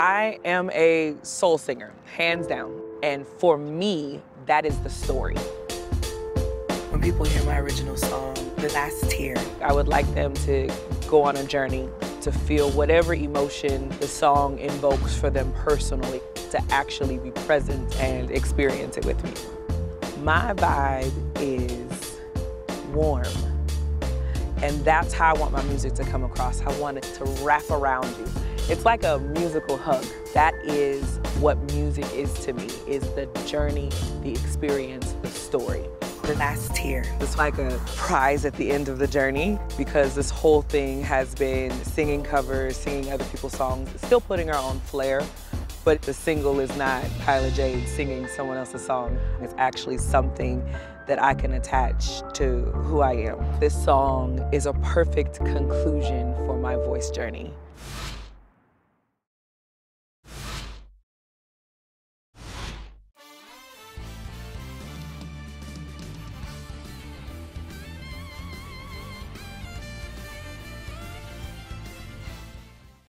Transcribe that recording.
I am a soul singer, hands down. And for me, that is the story. When people hear my original song, The Last Tear, I would like them to go on a journey to feel whatever emotion the song invokes for them personally, to actually be present and experience it with me. My vibe is warm. And that's how I want my music to come across. I want it to wrap around you. It's like a musical hug. That is what music is to me, is the journey, the experience, the story. The Last Tear. It's like a prize at the end of the journey because this whole thing has been singing covers, singing other people's songs, still putting our own flair, but the single is not Kyla Jade singing someone else's song. It's actually something that I can attach to who I am. This song is a perfect conclusion for my voice journey.